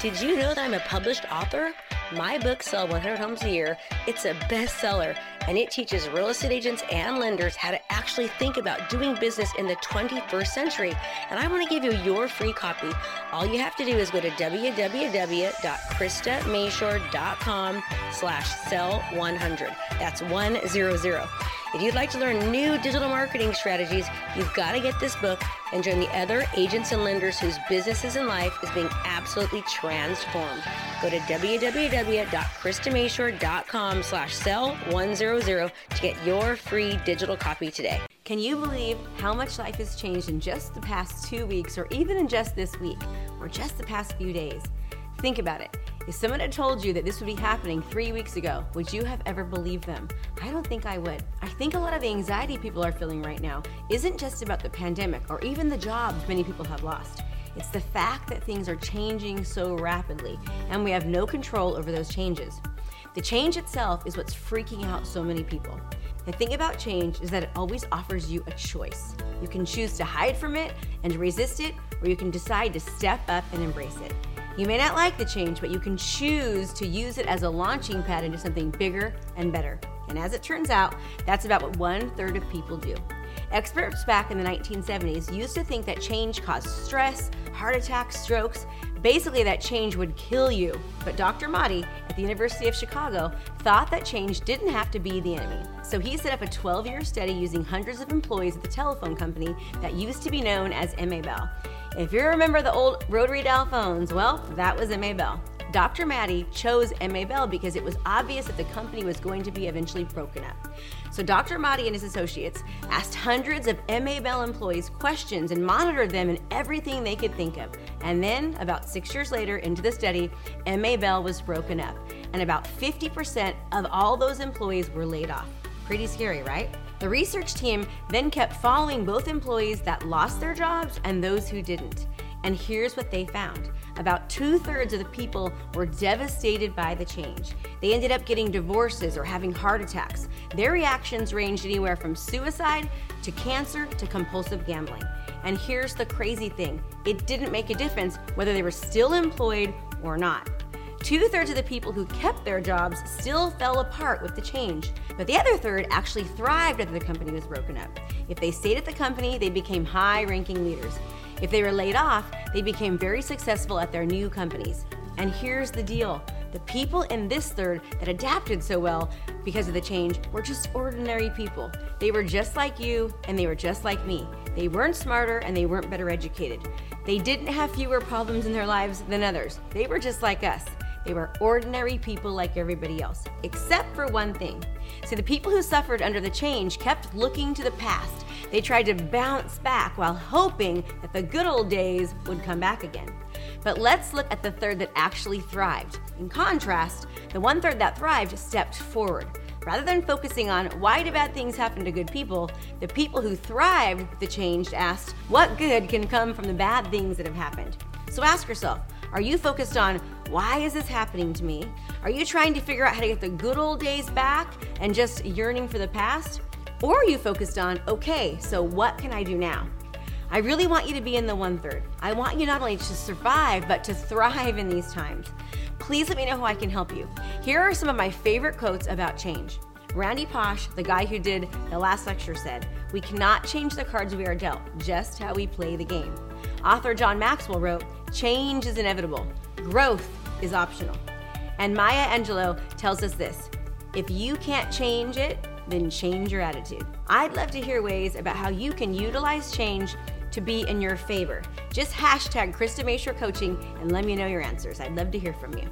Did you know that I'm a published author? My book, Sell 100 Homes a Year, it's a bestseller and it teaches real estate agents and lenders how to actually think about doing business in the 21st century. And I want to give you your free copy. All you have to do is go to www.kristamashore.com slash sell 100. That's 100. If you'd like to learn new digital marketing strategies, you've got to get this book and join the other agents and lenders whose businesses and life is being absolutely transformed. Go to www.kristamashore.com slash sell 100 to get your free digital copy today. Can you believe how much life has changed in just the past two weeks, or even in just this week, or just the past few days? Think about it. If someone had told you that this would be happening three weeks ago, would you have ever believed them? I don't think I would. I think a lot of the anxiety people are feeling right now isn't just about the pandemic or even the jobs many people have lost. It's the fact that things are changing so rapidly and we have no control over those changes. The change itself is what's freaking out so many people. The thing about change is that it always offers you a choice. You can choose to hide from it and resist it, or you can decide to step up and embrace it. You may not like the change, but you can choose to use it as a launching pad into something bigger and better. And as it turns out, that's about what one third of people do. Experts back in the 1970s used to think that change caused stress, heart attacks, strokes, basically that change would kill you. But Dr. Maddi at the University of Chicago thought that change didn't have to be the enemy. So he set up a 12 year study using hundreds of employees at the telephone company that used to be known as MA Bell. If you remember the old rotary dial phones, well, that was MA Bell. Dr. Maddi chose MA Bell because it was obvious that the company was going to be eventually broken up. So Dr. Maddi and his associates asked hundreds of MA Bell employees questions and monitored them in everything they could think of. And then, about six years later into the study, MA Bell was broken up, and about 50% of all those employees were laid off. Pretty scary, right? The research team then kept following both employees that lost their jobs and those who didn't. And here's what they found about two thirds of the people were devastated by the change. They ended up getting divorces or having heart attacks. Their reactions ranged anywhere from suicide to cancer to compulsive gambling. And here's the crazy thing it didn't make a difference whether they were still employed or not. Two thirds of the people who kept their jobs still fell apart with the change, but the other third actually thrived after the company was broken up. If they stayed at the company, they became high ranking leaders. If they were laid off, they became very successful at their new companies. And here's the deal the people in this third that adapted so well because of the change were just ordinary people. They were just like you and they were just like me. They weren't smarter and they weren't better educated. They didn't have fewer problems in their lives than others. They were just like us. They were ordinary people like everybody else, except for one thing. See, the people who suffered under the change kept looking to the past. They tried to bounce back while hoping that the good old days would come back again. But let's look at the third that actually thrived. In contrast, the one third that thrived stepped forward. Rather than focusing on why do bad things happen to good people, the people who thrived the change asked, what good can come from the bad things that have happened? So ask yourself, are you focused on why is this happening to me? Are you trying to figure out how to get the good old days back and just yearning for the past? Or are you focused on, okay, so what can I do now? I really want you to be in the one third. I want you not only to survive, but to thrive in these times. Please let me know how I can help you. Here are some of my favorite quotes about change. Randy Pausch, the guy who did the last lecture, said, We cannot change the cards we are dealt, just how we play the game. Author John Maxwell wrote, Change is inevitable, growth is optional. And Maya Angelou tells us this if you can't change it, then change your attitude. I'd love to hear ways about how you can utilize change to be in your favor. Just hashtag Krista Mashore Coaching and let me know your answers. I'd love to hear from you.